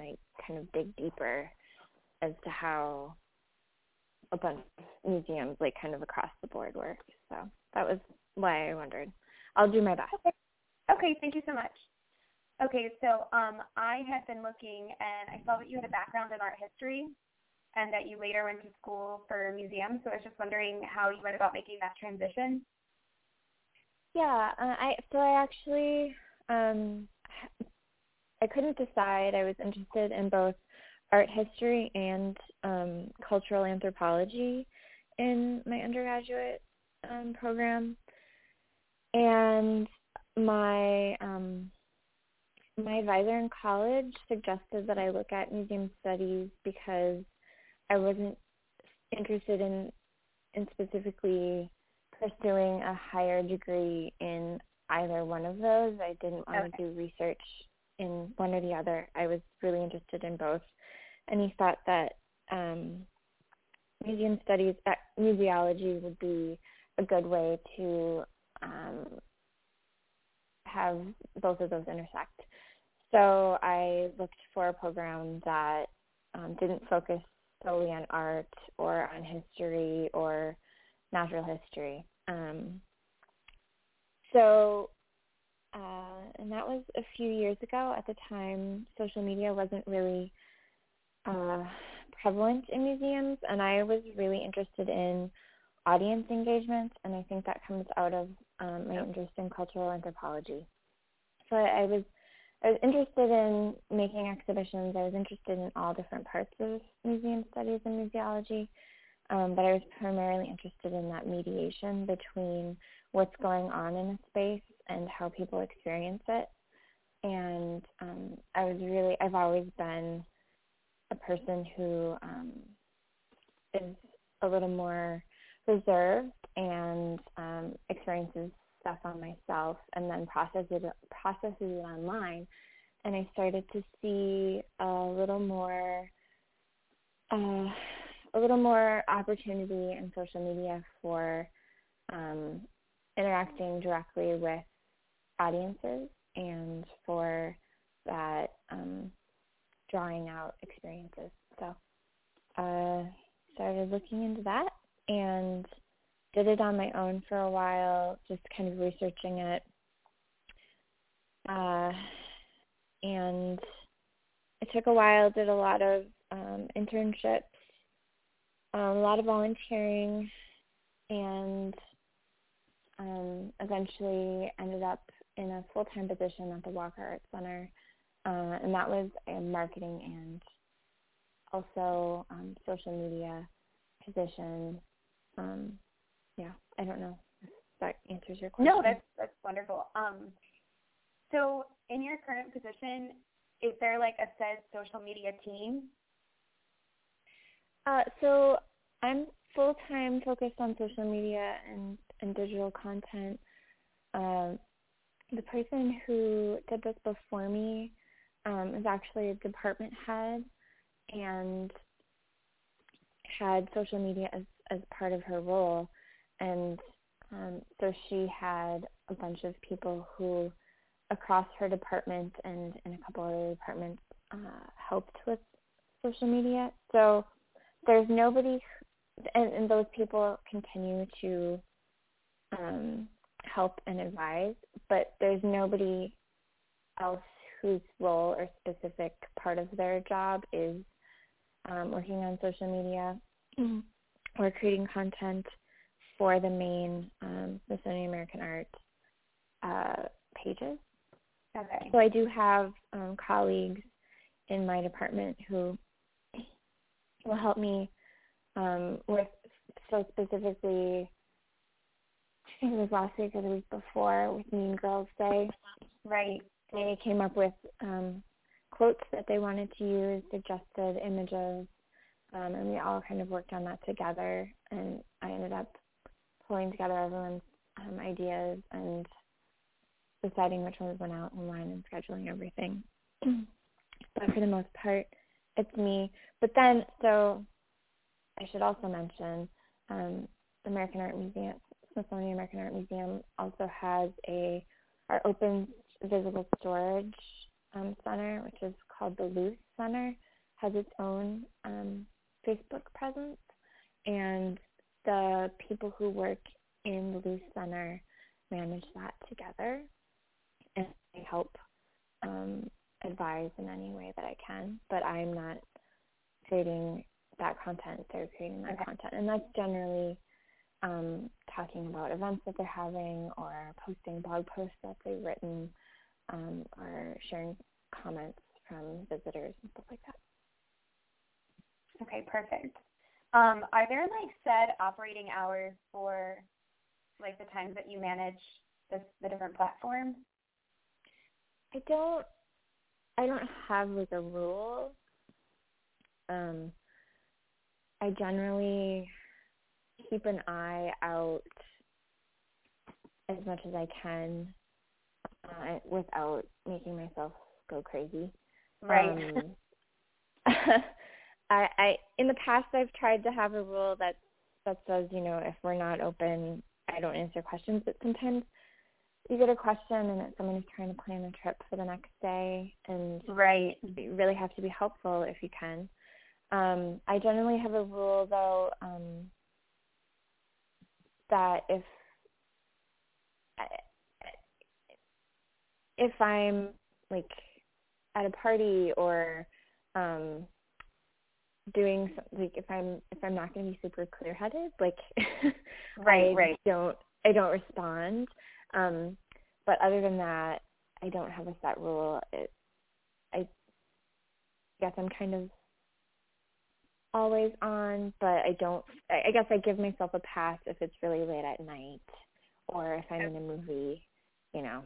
I kind of dig deeper as to how a bunch of museums, like kind of across the board, work. So that was why I wondered. I'll do my best. Okay, okay thank you so much. Okay, so um, I had been looking and I saw that you had a background in art history and that you later went to school for museums. So I was just wondering how you went about making that transition. Yeah, uh, I so I actually um, I couldn't decide. I was interested in both art history and um, cultural anthropology in my undergraduate um, program, and my um, my advisor in college suggested that I look at museum studies because I wasn't interested in in specifically pursuing a higher degree in either one of those. I didn't want okay. to do research in one or the other. I was really interested in both. And he thought that um, museum studies, uh, museology would be a good way to um, have both of those intersect. So I looked for a program that um, didn't focus solely on art or on history or natural history. Um, so, uh, and that was a few years ago. At the time, social media wasn't really uh, prevalent in museums, and I was really interested in audience engagement, and I think that comes out of um, my interest in cultural anthropology. So I, I was I was interested in making exhibitions. I was interested in all different parts of museum studies and museology, um, but I was primarily interested in that mediation between what's going on in a space and how people experience it. And um, I was really, I've always been a person who um, is a little more reserved and um, experiences stuff on myself and then processes it processes it online and I started to see a little more uh, a little more opportunity in social media for um, interacting directly with audiences and for that um, drawing out experiences. So uh, started looking into that and did it on my own for a while, just kind of researching it. Uh, and it took a while, did a lot of um, internships, um, a lot of volunteering, and um, eventually ended up in a full-time position at the Walker Art Center. Uh, and that was a marketing and also um, social media position. Um, yeah, I don't know if that answers your question. No, that's that's wonderful. Um, so in your current position, is there like a said social media team? Uh, so I'm full time focused on social media and, and digital content. Um, the person who did this before me um, is actually a department head and had social media as, as part of her role. And um, so she had a bunch of people who across her department and in a couple other departments uh, helped with social media. So there's nobody, and, and those people continue to um, help and advise, but there's nobody else whose role or specific part of their job is um, working on social media mm-hmm. or creating content for the main um, Smithsonian American Art uh, pages. Okay. So I do have um, colleagues in my department who will help me um, with so specifically. I think it was last week or the week before with Mean Girls Day. Right. They came up with um, quotes that they wanted to use, suggested images, um, and we all kind of worked on that together. And I ended up pulling together everyone's um, ideas and deciding which ones went out online and scheduling everything. but for the most part, it's me. But then, so I should also mention, um, the American Art Museum, Smithsonian American Art Museum also has a our open visible storage um, center, which is called the Luce Center, has its own um, Facebook presence, and the people who work in the Luce Center manage that together, and I help um, advise in any way that I can. But I'm not creating that content; they're creating that okay. content, and that's generally um, talking about events that they're having or posting blog posts that they've written um, or sharing comments from visitors and stuff like that. Okay, perfect. Um, are there like set operating hours for like the times that you manage the, the different platforms? I don't. I don't have like a rule. Um, I generally keep an eye out as much as I can uh, without making myself go crazy. Right. Um, I, I in the past I've tried to have a rule that that says you know if we're not open I don't answer questions, but sometimes you get a question and it's someone who's trying to plan a trip for the next day, and right, you really have to be helpful if you can. Um, I generally have a rule though um, that if if I'm like at a party or um doing like if I'm if I'm not going to be super clear headed, like right, I right. don't I don't respond. Um, but other than that, I don't have a set rule. It, I guess I'm kind of always on, but I don't. I, guess I give myself a pass if it's really late at night or if I'm in a movie, you know.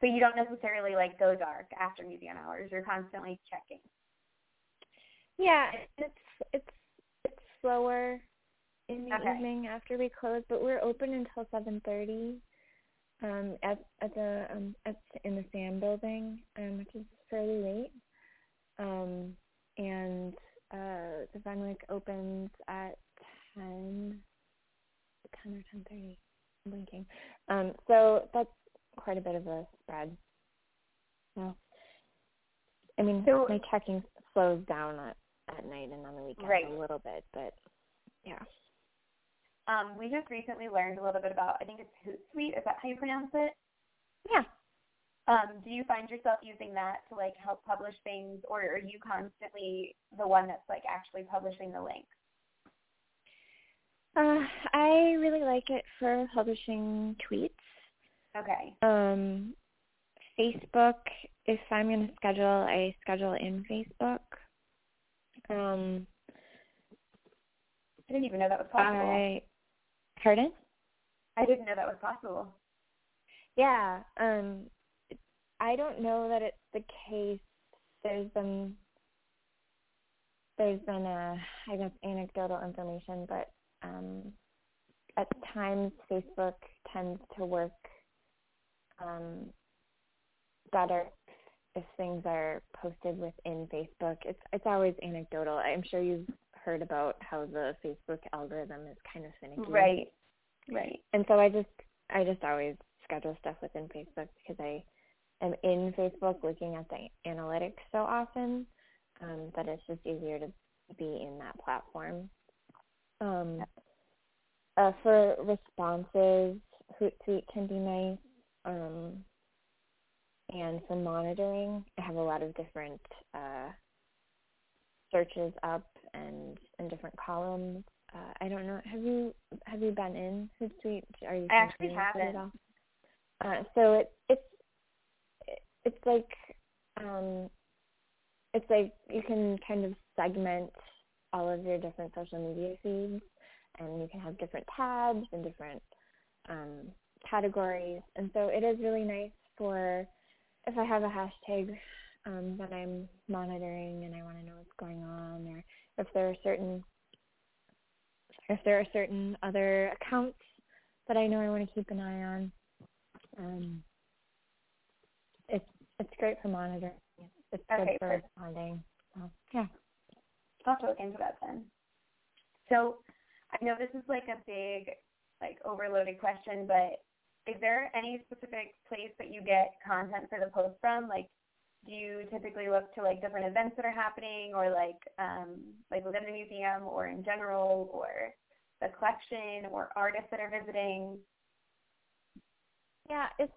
So you don't necessarily like go dark after museum hours. You're constantly checking. Yeah, it's it's it's slower in the okay. evening after we close, but we're open until seven thirty. Um, at at the um at in the SAAM building, um, which is fairly late. Um, and uh, the Renwick opens at ten, ten or ten thirty. I'm blinking. Um, so that's quite a bit of a spread. Well, I mean, so, my checking slows down at at night and on the weekends right. a little bit, but yeah. Um, we just recently learned a little bit about I think it's Hootsuite. Is that how you pronounce it? Yeah. Um, do you find yourself using that to like help publish things, or are you constantly the one that's like actually publishing the links? Uh, I really like it for publishing tweets. Okay. Um, Facebook, if I'm going to schedule, I schedule in Facebook. Um, I didn't even know that was possible. I, pardon? I didn't know that was possible. Yeah. Um, I don't know that it's the case. There's been there's been a I guess anecdotal information, but um, at times Facebook tends to work um, better if things are posted within Facebook. It's it's always anecdotal. I'm sure you've heard about how the Facebook algorithm is kind of finicky. Right. Right. And so I just I just always schedule stuff within Facebook because I am in Facebook looking at the analytics so often um, that it's just easier to be in that platform. Um, uh, for responses, Hootsuite can be nice. Um, and for monitoring, I have a lot of different uh, searches up and in different columns. Uh, I don't know. Have you have you been in Hootsuite? Are you I actually haven't. All? Uh, so it it's it's like um, it's like you can kind of segment all of your different social media feeds, and you can have different tabs and different um, categories. And so it is really nice for if I have a hashtag um, that I'm monitoring and I want to know what's going on, or if there are certain if there are certain other accounts that I know I want to keep an eye on. Um, it's great for monitoring. It's, good okay, for perfect. responding. So, yeah. I'll have to look into that then. So I know this is like a big, like overloaded question, but is there any specific place that you get content for the post from? Like, do you typically look to like different events that are happening, or like um, like within the museum, or in general, or the collection, or artists that are visiting? Yeah, it's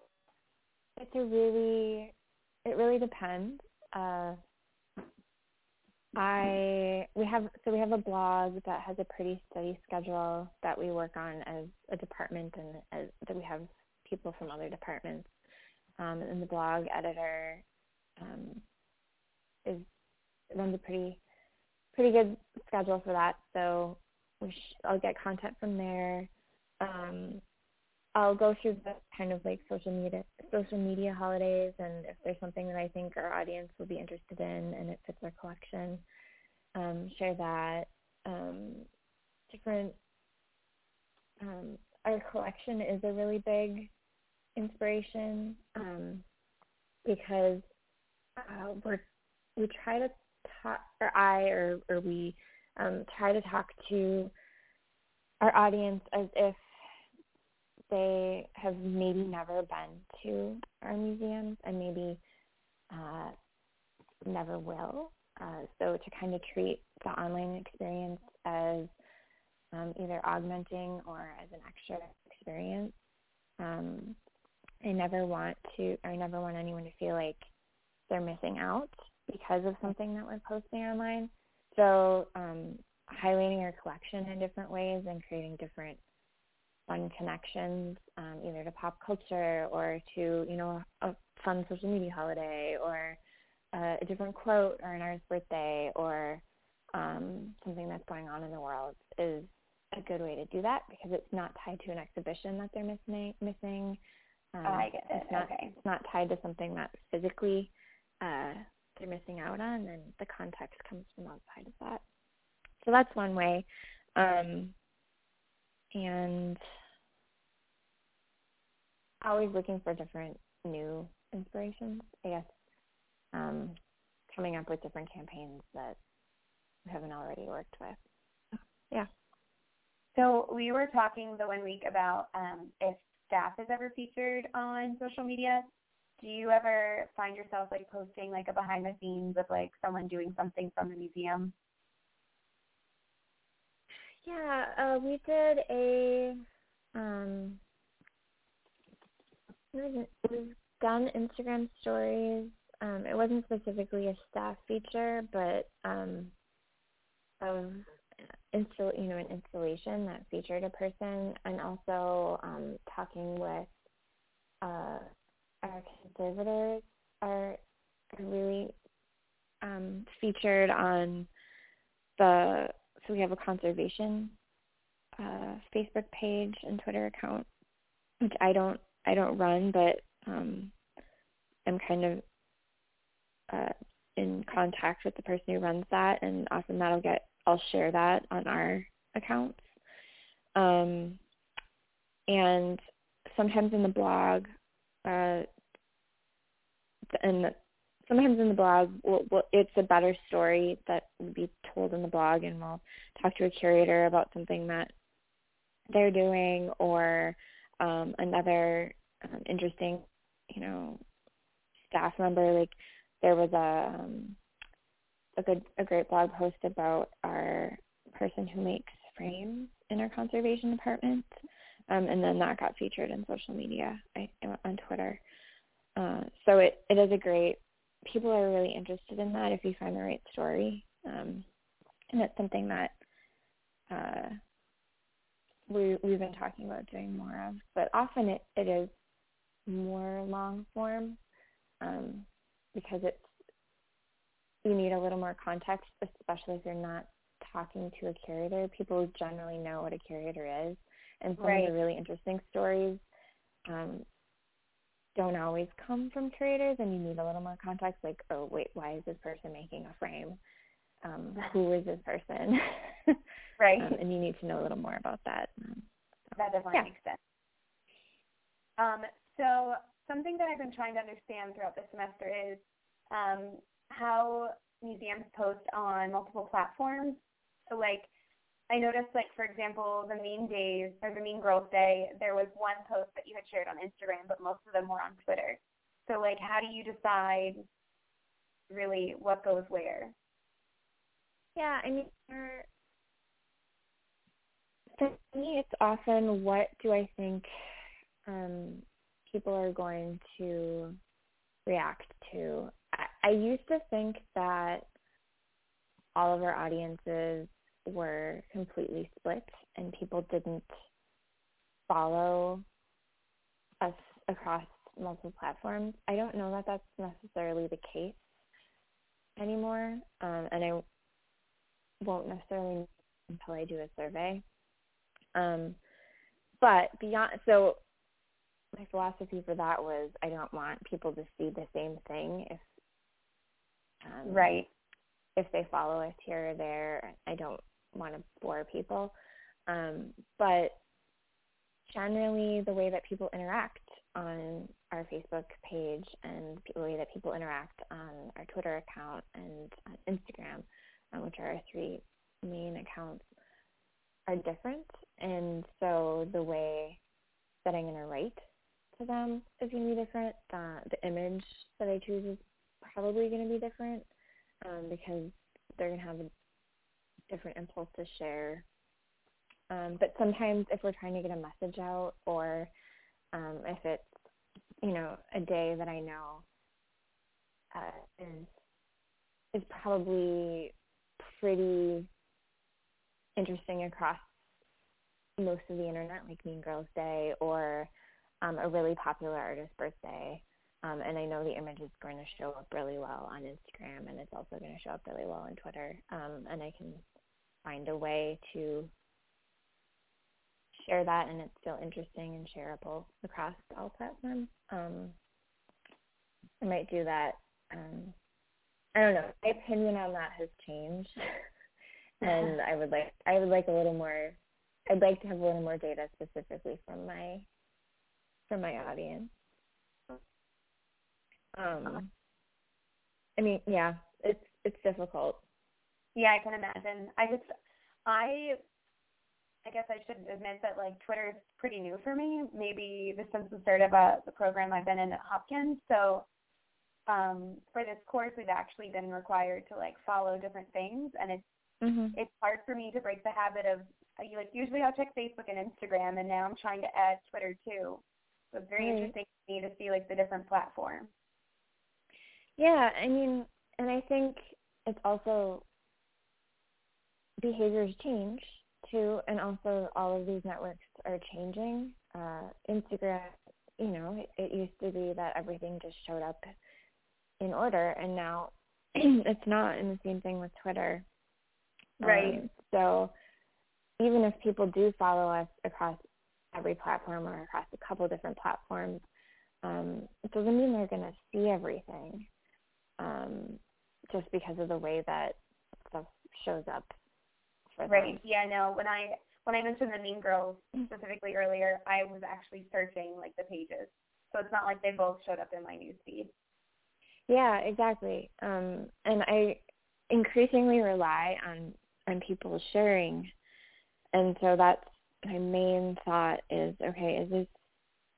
it's a really it really depends. Uh, I we have so we have a blog that has a pretty steady schedule that we work on as a department and as, that we have people from other departments. Um, and the blog editor um, is runs a pretty pretty good schedule for that. So we sh- I'll get content from there. Um, I'll go through the kind of like social media social media holidays and if there's something that I think our audience will be interested in and it fits our collection, um, share that. Um, different um, our collection is a really big inspiration um, because uh, we're we try to talk or I or or we um, try to talk to our audience as if they have maybe never been to our museums and maybe uh, never will. Uh, so to kind of treat the online experience as um, either augmenting or as an extra experience. Um, I never want to, I never want anyone to feel like they're missing out because of something that we're posting online. So um, highlighting our collection in different ways and creating different fun connections, um, either to pop culture or to, you know, a fun social media holiday or uh, a different quote or an artist's birthday or um, something that's going on in the world is a good way to do that because it's not tied to an exhibition that they're missing. missing. Um, oh, I get it. It's not, okay. It's not tied to something that physically uh, they're missing out on, and the context comes from outside of that. So that's one way. Um, and always looking for different new inspirations. I guess um, coming up with different campaigns that we haven't already worked with. Yeah. So we were talking the one week about um, if staff is ever featured on social media. Do you ever find yourself like posting like a behind the scenes of like someone doing something from the museum? Yeah, uh, we did a um, it was done Instagram stories. Um, it wasn't specifically a staff feature, but um, of install you know an installation that featured a person, and also um, talking with uh, our conservators are really um, featured on the we have a conservation uh, Facebook page and Twitter account, which I don't I don't run, but um, I'm kind of uh, in contact with the person who runs that, and often that'll get I'll share that on our accounts. Um, and sometimes in the blog, uh, and sometimes in the blog, we'll, we'll, it's a better story that would be told in the blog, and we'll talk to a curator about something that they're doing or um, another um, interesting, you know, staff member. Like there was a um, a good a great blog post about our person who makes frames in our conservation department, um, and then that got featured in social media I, on Twitter. Uh, so it it is a great. People are really interested in that if you find the right story, um, and it's something that uh, we we've been talking about doing more of. But often it, it is more long form um, because it's you need a little more context, especially if you're not talking to a curator. People generally know what a curator is, and some right. of the really interesting stories um, don't always come from curators, and you need a little more context. Like, oh wait, why is this person making a frame? Um, who is this person? right. Um, and you need to know a little more about that. So, that definitely yeah. makes sense. Um, so something that I've been trying to understand throughout the semester is um, how museums post on multiple platforms. So like I noticed, like for example, the Mean Days or the Mean Girls Day, there was one post that you had shared on Instagram, but most of them were on Twitter. So, like, how do you decide really what goes where? Yeah, I mean, for me, it's often what do I think um, people are going to react to. I, I used to think that all of our audiences were completely split and people didn't follow us across multiple platforms. I don't know that that's necessarily the case anymore, um, and I won't necessarily until I do a survey. Um, but beyond, so my philosophy for that was I don't want people to see the same thing if um, right if they follow us here or there. I don't want to bore people, um, but generally the way that people interact on our Facebook page and the way that people interact on our Twitter account and Instagram, um, which are our three main accounts, are different. And so the way that I'm going to write to them is going to be different. Uh, the image that I choose is probably going to be different um, because they're going to have a different impulse to share. Um, but sometimes if we're trying to get a message out or um, if it's, you know, a day that I know uh, is is probably pretty interesting across most of the internet, like Mean Girls Day or um, a really popular artist's birthday. Um, and I know the image is going to show up really well on Instagram, and it's also going to show up really well on Twitter. Um, and I can find a way to share that, and it's still interesting and shareable across all platforms. Um, I might do that. Um, I don't know. My opinion on that has changed, and I would like I would like a little more. I'd like to have a little more data specifically from my from my audience. Um, I mean, yeah, it's it's difficult. Yeah, I can imagine. I just, I, I guess I should admit that like Twitter is pretty new for me. Maybe this since the start of uh, the program I've been in at Hopkins. So, um, for this course, we've actually been required to like follow different things, and it's mm-hmm. it's hard for me to break the habit of like usually I'll check Facebook and Instagram, and now I'm trying to add Twitter too. So it's very right. interesting to me to see like the different platforms. Yeah, I mean, and I think it's also behaviors change too, and also all of these networks are changing. Uh, Instagram, you know, it, it used to be that everything just showed up in order, and now it's not. And the same thing with Twitter. Right. Um, so even if people do follow us across every platform or across a couple different platforms, um, it doesn't mean they're going to see everything um, just because of the way that stuff shows up Right. Yeah. No. When I when I mentioned the Mean Girls specifically earlier, I was actually searching like the pages, so it's not like they both showed up in my newsfeed. Yeah. Exactly. Um, and I increasingly rely on on people sharing, and so that's my main thought is okay. Is this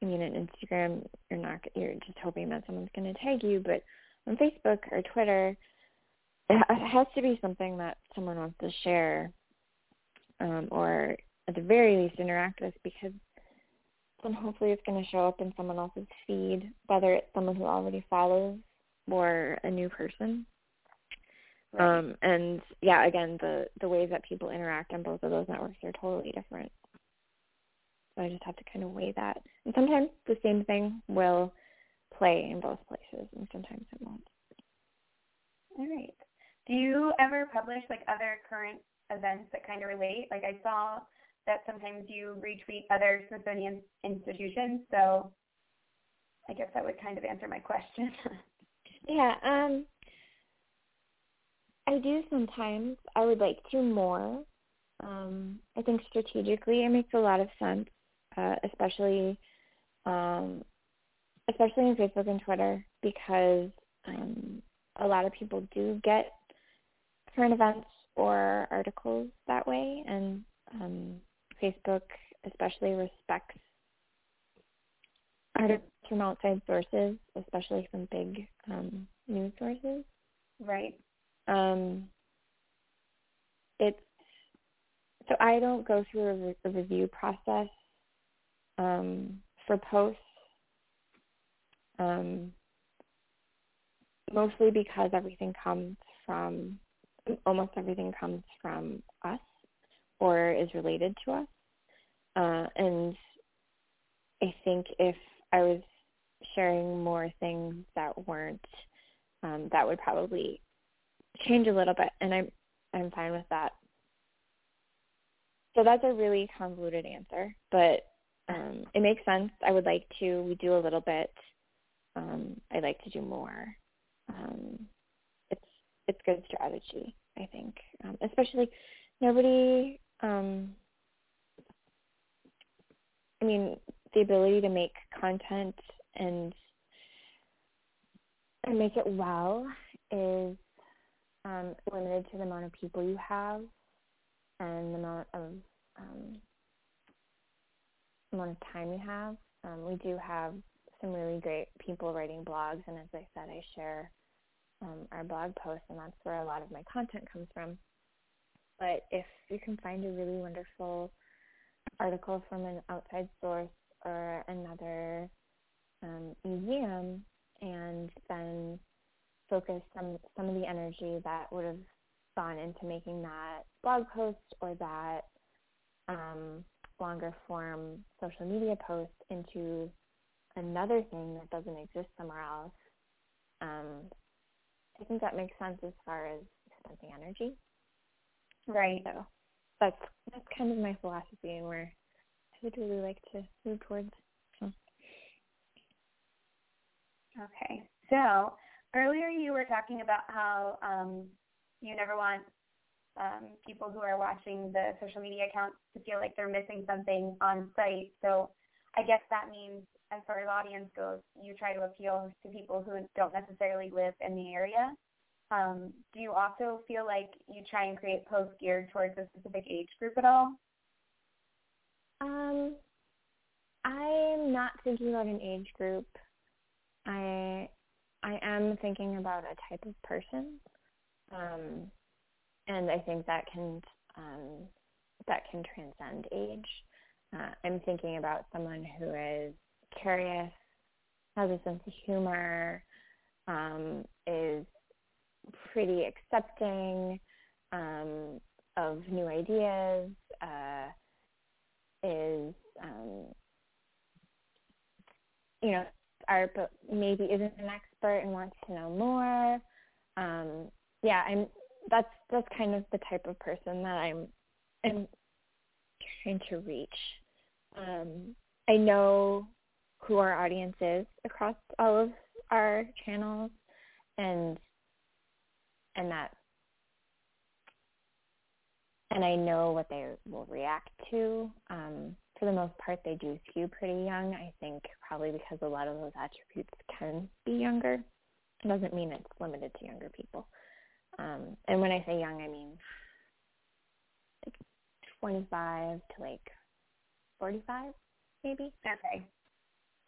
I mean, on Instagram, you're not you're just hoping that someone's going to tag you, but on Facebook or Twitter, it has to be something that someone wants to share, um, or at the very least interact with, because then hopefully it's going to show up in someone else's feed, whether it's someone who already follows or a new person. Right. Um, and yeah, again, the the ways that people interact on both of those networks are totally different. So I just have to kind of weigh that. And sometimes the same thing will play in both places, and sometimes it won't. All right. Do you ever publish like other current events that kind of relate? Like I saw that sometimes you retweet other Smithsonian institutions, so I guess that would kind of answer my question. yeah, um, I do sometimes. I would like to more. Um, I think strategically it makes a lot of sense, uh, especially um, especially in Facebook and Twitter, because um, a lot of people do get current events or articles that way, and um, Facebook especially respects articles from outside sources, especially from big um, news sources. Right. Um, it's so I don't go through a, re- a review process um, for posts, um, mostly because everything comes from almost everything comes from us or is related to us, uh, and I think if I was sharing more things that weren't, um, that would probably change a little bit, and I'm I'm fine with that. So that's a really convoluted answer, but um, it makes sense. I would like to. We do a little bit. Um, I'd like to do more. Um, it's good strategy, I think, um, especially nobody. Um, I mean, the ability to make content and and make it well is um, limited to the amount of people you have and the amount of um, amount of time you have. Um, we do have some really great people writing blogs, and as I said, I share um, our blog posts, and that's where a lot of my content comes from. But if you can find a really wonderful article from an outside source or another um, museum, and then focus some some of the energy that would have gone into making that blog post or that um, longer form social media post into another thing that doesn't exist somewhere else. Um, I think that makes sense as far as spending energy. Right. So that's that's kind of my philosophy and where I would really like to move towards. So. Okay. So earlier you were talking about how um, you never want um, people who are watching the social media accounts to feel like they're missing something on site. So I guess that means, as far as audience goes, you try to appeal to people who don't necessarily live in the area. Um, do you also feel like you try and create posts geared towards a specific age group at all? Um, I'm not thinking about an age group. I I am thinking about a type of person. Um, and I think that can um, that can transcend age. Uh, I'm thinking about someone who is curious, has a sense of humor, um, is pretty accepting um, of new ideas, uh, is um, you know art, but maybe isn't an expert and wants to know more. Um, yeah, I'm that's that's kind of the type of person that I'm am trying to reach. Um, I know who our audience is across all of our channels, and and that and I know what they will react to. Um, for the most part, they do skew pretty young. I think probably because a lot of those attributes can be younger. It doesn't mean it's limited to younger people. Um, and when I say young, I mean like 25 to like 45, maybe. Okay.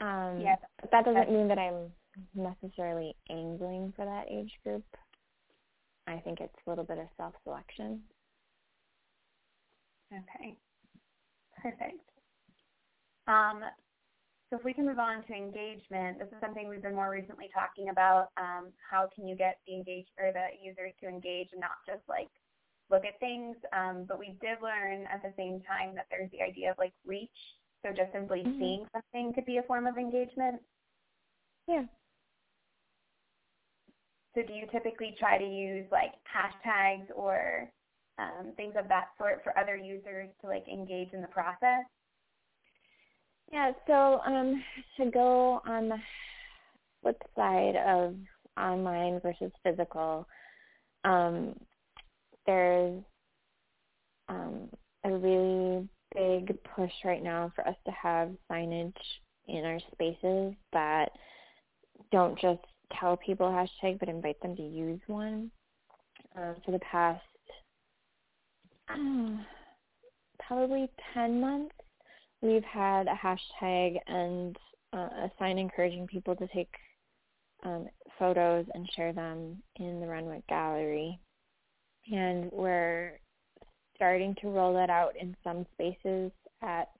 Um, yeah. But that doesn't mean that I'm necessarily angling for that age group. I think it's a little bit of self-selection. Okay. Perfect. Um, so if we can move on to engagement, this is something we've been more recently talking about. Um, how can you get the engage or the users to engage and not just like look at things? Um, but we did learn at the same time that there's the idea of like reach. So just simply mm-hmm. seeing something could be a form of engagement. Yeah. So do you typically try to use like hashtags or um, things of that sort for other users to like engage in the process? Yeah, so um, to go on the flip side of online versus physical, um, there's um, a really big push right now for us to have signage in our spaces that don't just tell people hashtag but invite them to use one. Uh, for the past uh, probably 10 months, we've had a hashtag and uh, a sign encouraging people to take um, photos and share them in the Renwick Gallery. And we're starting to roll that out in some spaces at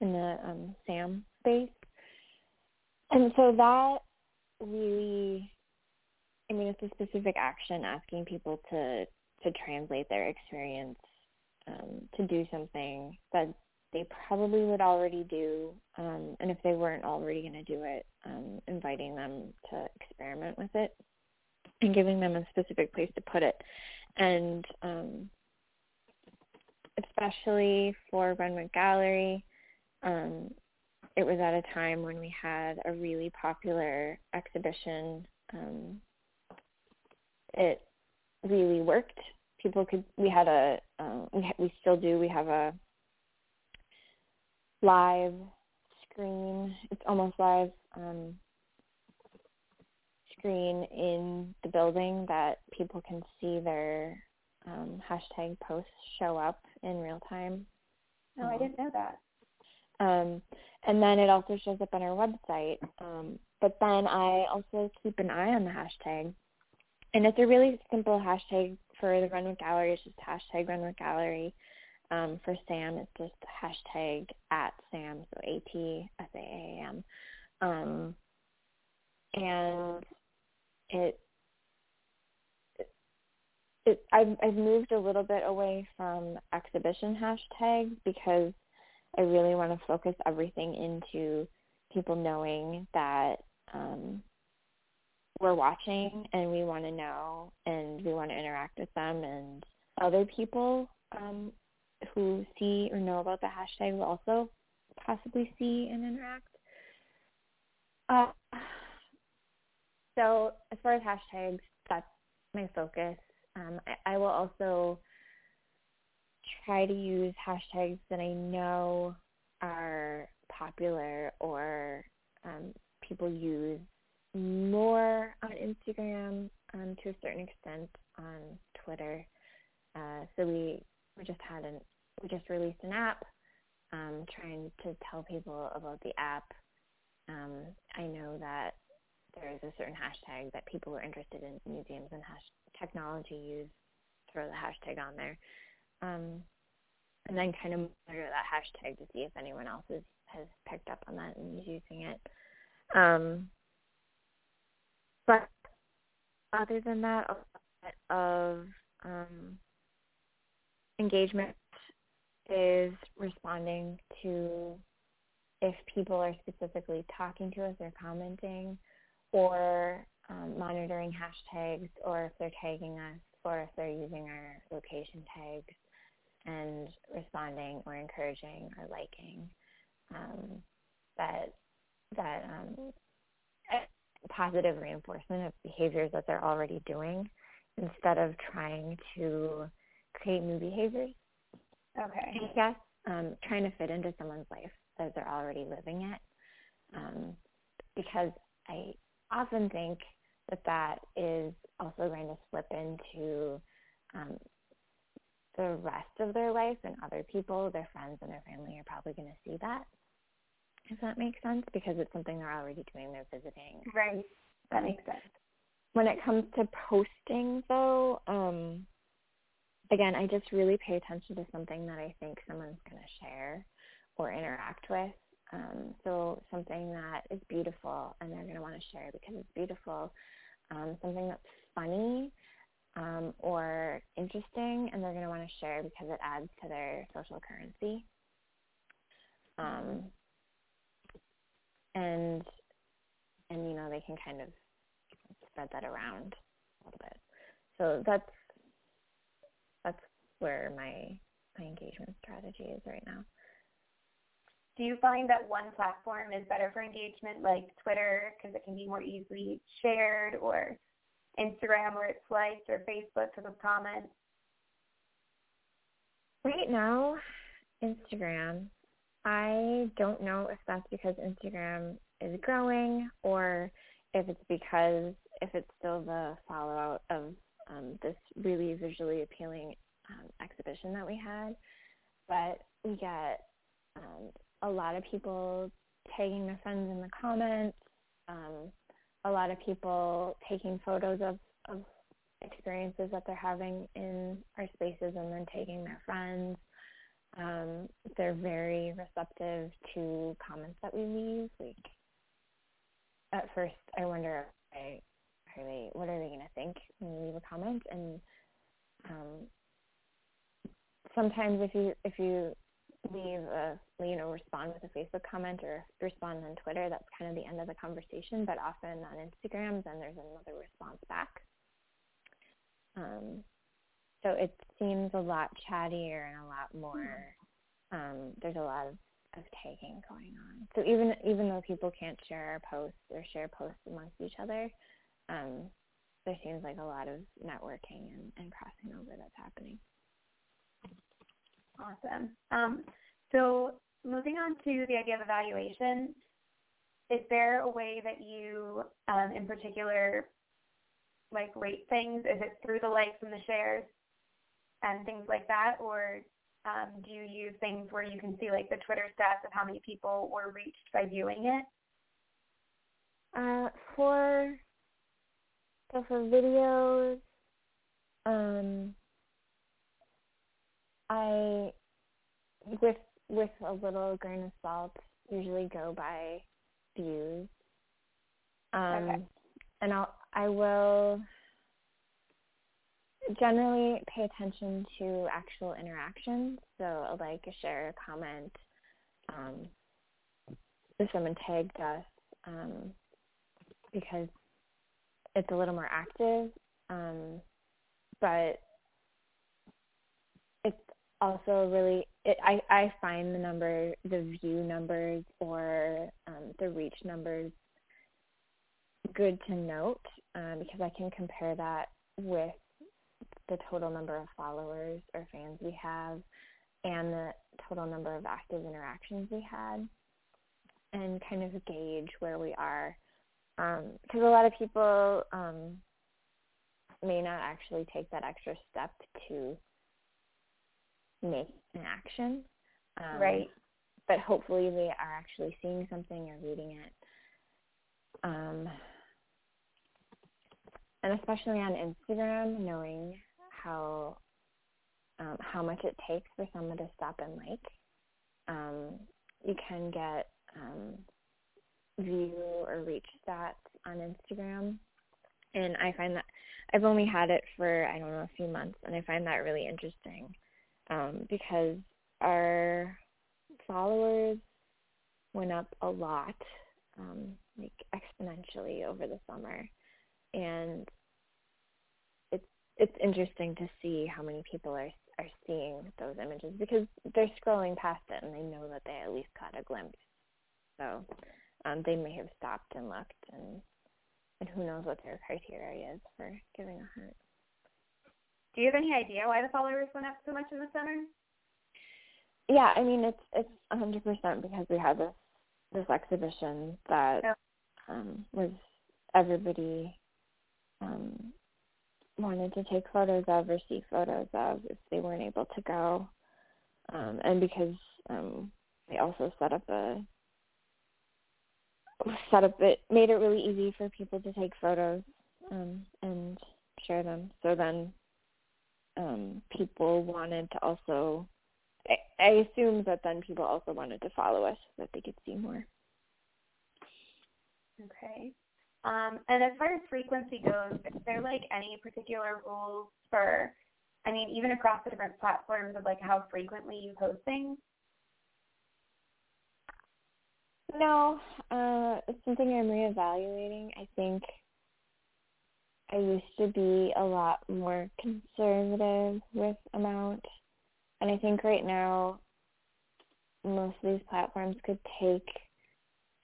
in the um, SAAM space. And so that really, I mean, it's a specific action asking people to to translate their experience um, to do something that they probably would already do, um, and if they weren't already going to do it, um, inviting them to experiment with it and giving them a specific place to put it. And um, especially for Renwick Gallery, um, it was at a time when we had a really popular exhibition. Um, it really worked. People could. We had a. Uh, we ha- we still do. We have a live screen. It's almost live um, screen in the building that people can see their um, hashtag posts show up in real time. Oh, I didn't know that. Um, and then it also shows up on our website. Um, but then I also keep an eye on the hashtag. And it's a really simple hashtag for the Renwick Gallery. It's just hashtag Renwick Gallery. Um, for SAAM, it's just hashtag at SAAM, so A-T-S-A-A-M. Um, and it, it I've, I've moved a little bit away from exhibition hashtags because I really want to focus everything into people knowing that um, we're watching and we want to know and we want to interact with them and other people um, who see or know about the hashtag will also possibly see and interact. Uh, so as far as hashtags, that's my focus. Um, I, I will also try to use hashtags that I know are popular or um, people use more on Instagram um, to a certain extent on Twitter. Uh, so we we just had an we just released an app um, trying to tell people about the app. Um, I know that there is a certain hashtag that people are interested in museums and hash- technology use. Throw the hashtag on there um, and then kind of monitor that hashtag to see if anyone else is, has picked up on that and is using it. Um, but other than that, a lot of um, engagement is responding to if people are specifically talking to us or commenting or um, monitoring hashtags or if they're tagging us or if they're using our location tags and responding or encouraging or liking um, that that um, positive reinforcement of behaviors that they're already doing instead of trying to create new behaviors. Okay. I guess um, trying to fit into someone's life that they're already living it, um, because I often think that that is also going to slip into um, the rest of their life and other people, their friends and their family are probably going to see that. If that makes sense, because it's something they're already doing, they're visiting. Right. That makes sense. When it comes to posting, though, um, again, I just really pay attention to something that I think someone's going to share or interact with. Um, so something that is beautiful and they're going to want to share because it's beautiful. Um, something that's funny um, or interesting, and they're going to want to share because it adds to their social currency. Um, and and you know they can kind of spread that around a little bit. So that's that's where my my engagement strategy is right now. Do you find that one platform is better for engagement, like Twitter, because it can be more easily shared, or Instagram where it's liked or Facebook for the comments? Right now, Instagram. I don't know if that's because Instagram is growing or if it's because if it's still the fallout of um, this really visually appealing um, exhibition that we had, but we get um, a lot of people tagging their friends in the comments, um, a lot of people taking photos of, of experiences that they're having in our spaces and then taking their friends. Um, they're very receptive to comments that we leave. Like at first, I wonder, I, are they, what are they going to think when you leave a comment? And um, sometimes if you if you leave a you know respond with a Facebook comment or respond on Twitter, that's kind of the end of the conversation. But often on Instagram, then there's another response back. Um, so it seems a lot chattier and a lot more. Um, there's a lot of, of tagging going on. So even even though people can't share our posts or share posts amongst each other, um, there seems like a lot of networking and, and crossing over that's happening. Awesome. Um, so moving on to the idea of evaluation, is there a way that you, um, in particular, like rate things? Is it through the likes and the shares and things like that, or um, do you use things where you can see like the Twitter stats of how many people were reached by viewing it? Uh, for for videos, um, I with with a little grain of salt usually go by views. Um, okay. And I'll I will generally pay attention to actual interactions. So a like a share, a comment. Um, if someone tagged us, um, because it's a little more active. Um, but also really it, I, I find the number the view numbers or um, the reach numbers good to note um, because I can compare that with the total number of followers or fans we have and the total number of active interactions we had and kind of gauge where we are. Because um, a lot of people um, may not actually take that extra step to make an action. Um, right. But hopefully they are actually seeing something or reading it. Um, and especially on Instagram, knowing how um, how much it takes for someone to stop and like, um, you can get um, view or reach stats on Instagram. And I find that I've only had it for I don't know a few months, and I find that really interesting um, because our followers went up a lot, um, like exponentially over the summer, and it's it's interesting to see how many people are are seeing those images because they're scrolling past it and they know that they at least caught a glimpse. So um, they may have stopped and looked, and and who knows what their criteria is for giving a heart. Do you have any idea why the followers went up so much in the summer? Yeah, I mean it's it's a hundred percent because we had this this exhibition that oh. um, was everybody um, wanted to take photos of or see photos of if they weren't able to go, um, and because um, they also set up a set up it made it really easy for people to take photos um, and share them. So then um, people wanted to also, I, I assume that then people also wanted to follow us so that they could see more. Okay. Um, and as far as frequency goes, is there like any particular rules for, I mean, even across the different platforms of like how frequently you post things? No, uh, it's something I'm reevaluating. I think I used to be a lot more conservative with amount. And I think right now most of these platforms could take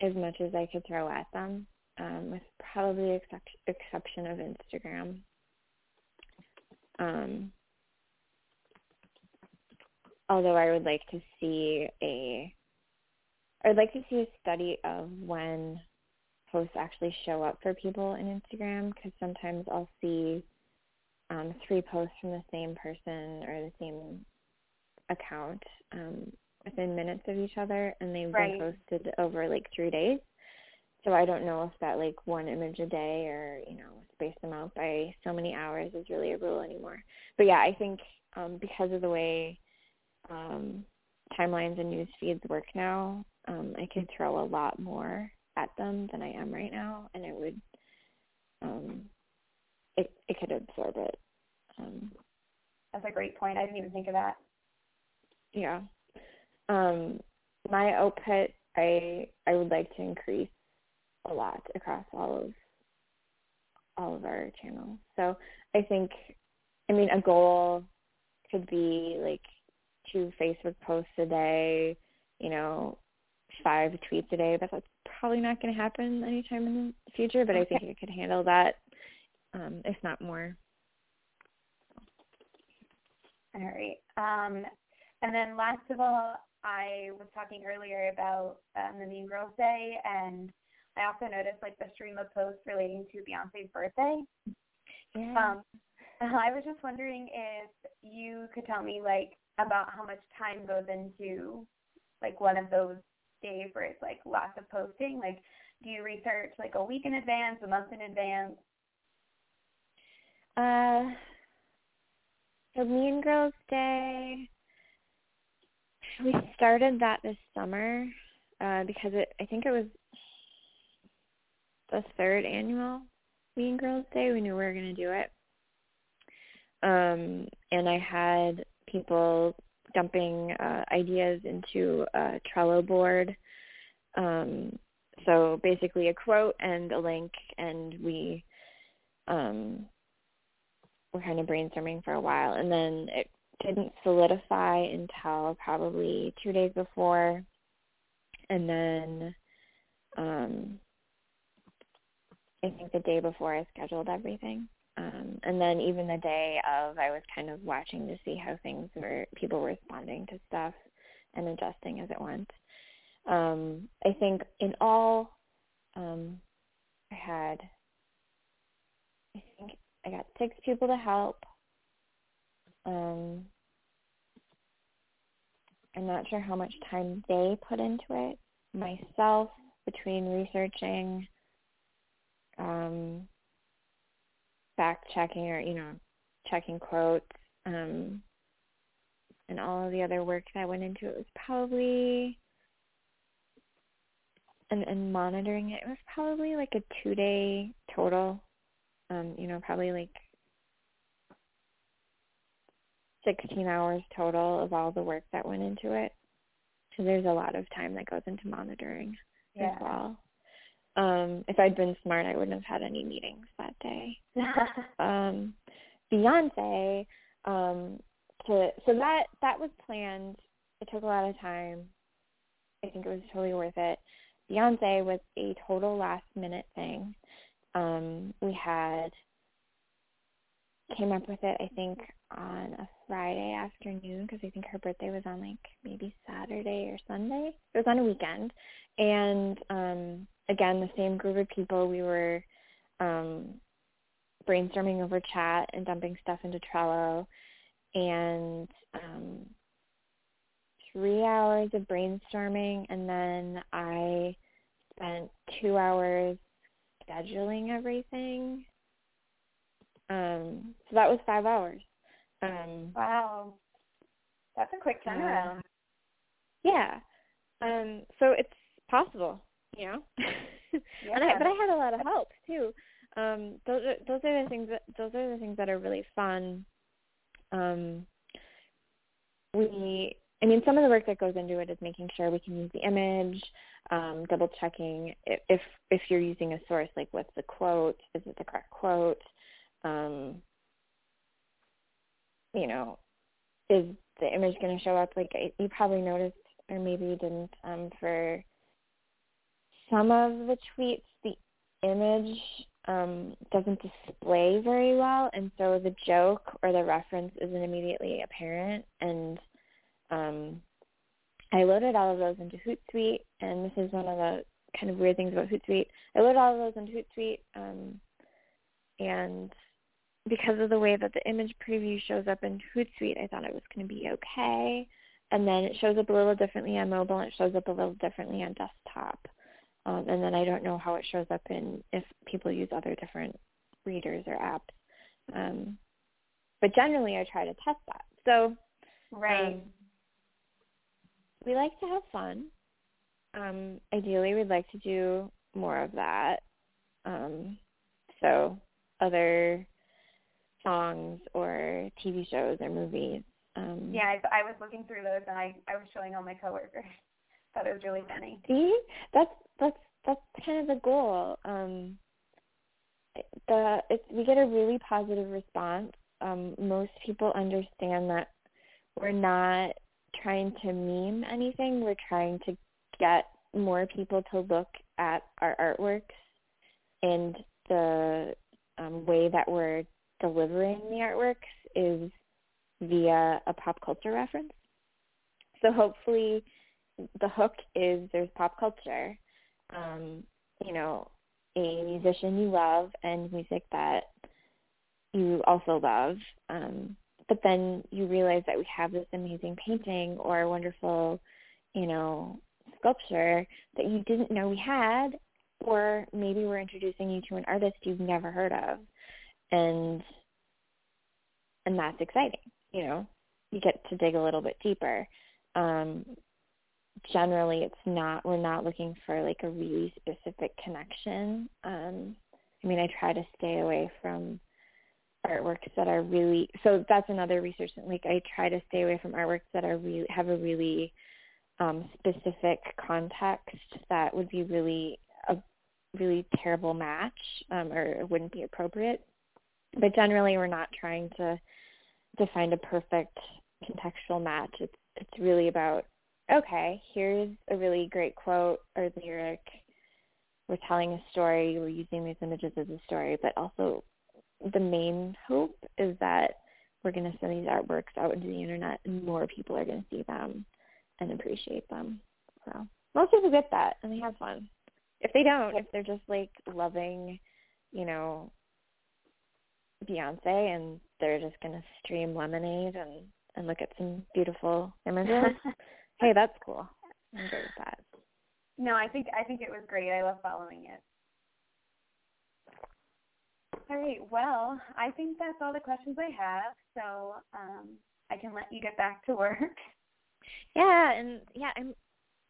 as much as I could throw at them, um, with probably except- exception of Instagram. Um, although I would like to see a, I'd like to see a study of when posts actually show up for people in Instagram because sometimes I'll see um, three posts from the same person or the same account um, within minutes of each other, and they've Right. been posted over like three days. So I don't know if that like one image a day or you know space them out by so many hours is really a rule anymore. But yeah, I think um, because of the way um, timelines and news feeds work now, um, I could throw a lot more at them than I am right now, and it would um, it it could absorb it. Um, That's a great point. I didn't even think of that. yeah. Um, my output, I I would like to increase a lot across all of all of our channels. So I think, I mean, a goal could be like two Facebook posts a day, you know, five tweets a day, but that's probably not going to happen anytime in the future. But I think it could handle that, um, if not more. All right. Um, and then last of all, I was talking earlier about um, the Mean Girls Day, and I also noticed like the stream of posts relating to Beyonce's birthday. Yeah. Um, I was just wondering if you could tell me like about how much time goes into like one of those where it's like lots of posting. Like, do you research like a week in advance, a month in advance? Uh, so Mean Girls Day, we started that this summer uh, because it. I think it was the third annual Mean Girls Day. We knew we were going to do it, um, and I had people dumping uh, ideas into a Trello board. Um, so basically, a quote and a link, and we um, were kind of brainstorming for a while, and then it didn't solidify until probably two days before, and then um, I think the day before I scheduled everything. Um, and then even the day of, I was kind of watching to see how things were, people were responding to stuff and adjusting as it went. Um, I think in all, um, I had, I think I got six people to help. Um, I'm not sure how much time they put into it. Myself, between researching, um, fact checking or, you know, checking quotes, um, and all of the other work that went into it was probably and, and monitoring it, it was probably like a two day total. Um, you know, probably like sixteen hours total of all the work that went into it. So there's a lot of time that goes into monitoring Yeah. as well. Um, if I'd been smart, I wouldn't have had any meetings that day. Um, Beyonce, um, to so that that was planned. It took a lot of time. I think it was totally worth it. Beyonce was a total last minute thing. Um, we had came up with it I think on a Friday afternoon because I think her birthday was on like maybe Saturday or Sunday. It was on a weekend, and um, again the same group of people. We were um, brainstorming over chat and dumping stuff into Trello, and um, three hours of brainstorming, and then I spent two hours scheduling everything. Um, so that was five hours. Um, wow. That's a quick turnaround. yeah. Um, so it's possible, you know. Yeah. and I, but I had a lot of help too. Um, those are those are the things that those are the things that are really fun. Um, we, I mean, some of the work that goes into it is making sure we can use the image, um, double checking if, if if you're using a source like what's the quote, is it the correct quote, um, you know, is the image going to show up? Like you probably noticed, or maybe you didn't, um, for some of the tweets, the image um, doesn't display very well, and so the joke or the reference isn't immediately apparent. And um, I loaded all of those into Hootsuite, and this is one of the kind of weird things about Hootsuite. I loaded all of those into Hootsuite, um, and because of the way that the image preview shows up in Hootsuite, I thought it was going to be okay. And then it shows up a little differently on mobile, and it shows up a little differently on desktop. Um, and then I don't know how it shows up in if people use other different readers or apps. Um, but generally, I try to test that. So, right. Um, we like to have fun. Um, ideally, we'd like to do more of that. Um, so, other songs or TV shows or movies. Um, yeah, I, I was looking through those and I, I was showing all my coworkers. Thought it was really funny. See, that's that's that's kind of the goal. Um, the it's we get a really positive response. Um, most people understand that we're not trying to meme anything. We're trying to get more people to look at our artworks and the um, way that we're delivering the artworks is via a pop culture reference. So hopefully the hook is there's pop culture, um, you know, a musician you love and music that you also love. Um, but then you realize that we have this amazing painting or wonderful, you know, sculpture that you didn't know we had, or maybe we're introducing you to an artist you've never heard of, and and that's exciting. You know, you get to dig a little bit deeper. Um, generally, it's not we're not looking for like a really specific connection. Um, I mean, I try to stay away from artworks that are really so that's another research like I try to stay away from artworks that are really have a really um specific context that would be really a really terrible match um or wouldn't be appropriate but generally we're not trying to to find a perfect contextual match it's it's really about okay here's a really great quote or lyric we're telling a story we're using these images as a story but also the main hope is that we're going to send these artworks out into the internet and more people are going to see them and appreciate them. So most people get that and they have fun. If they don't, if they're just like loving, you know, Beyonce and they're just going to stream Lemonade and and look at some beautiful images, hey, that's cool. I'm good with that. No, I think I think it was great. I love following it. All right. Well, I think that's all the questions I have. So um, I can let you get back to work. Yeah, and yeah, I'm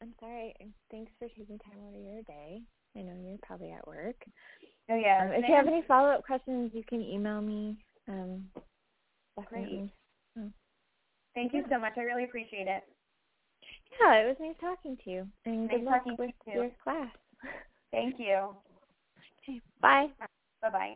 I'm sorry. Thanks for taking time out of your day. I know you're probably at work. Oh yeah. Um, if you have any follow up questions, you can email me. Um, definitely. Great. Thank you so much. I really appreciate it. Yeah, it was nice talking to you. And nice good luck talking with to you. your class. Thank you. Okay. Bye. Bye bye.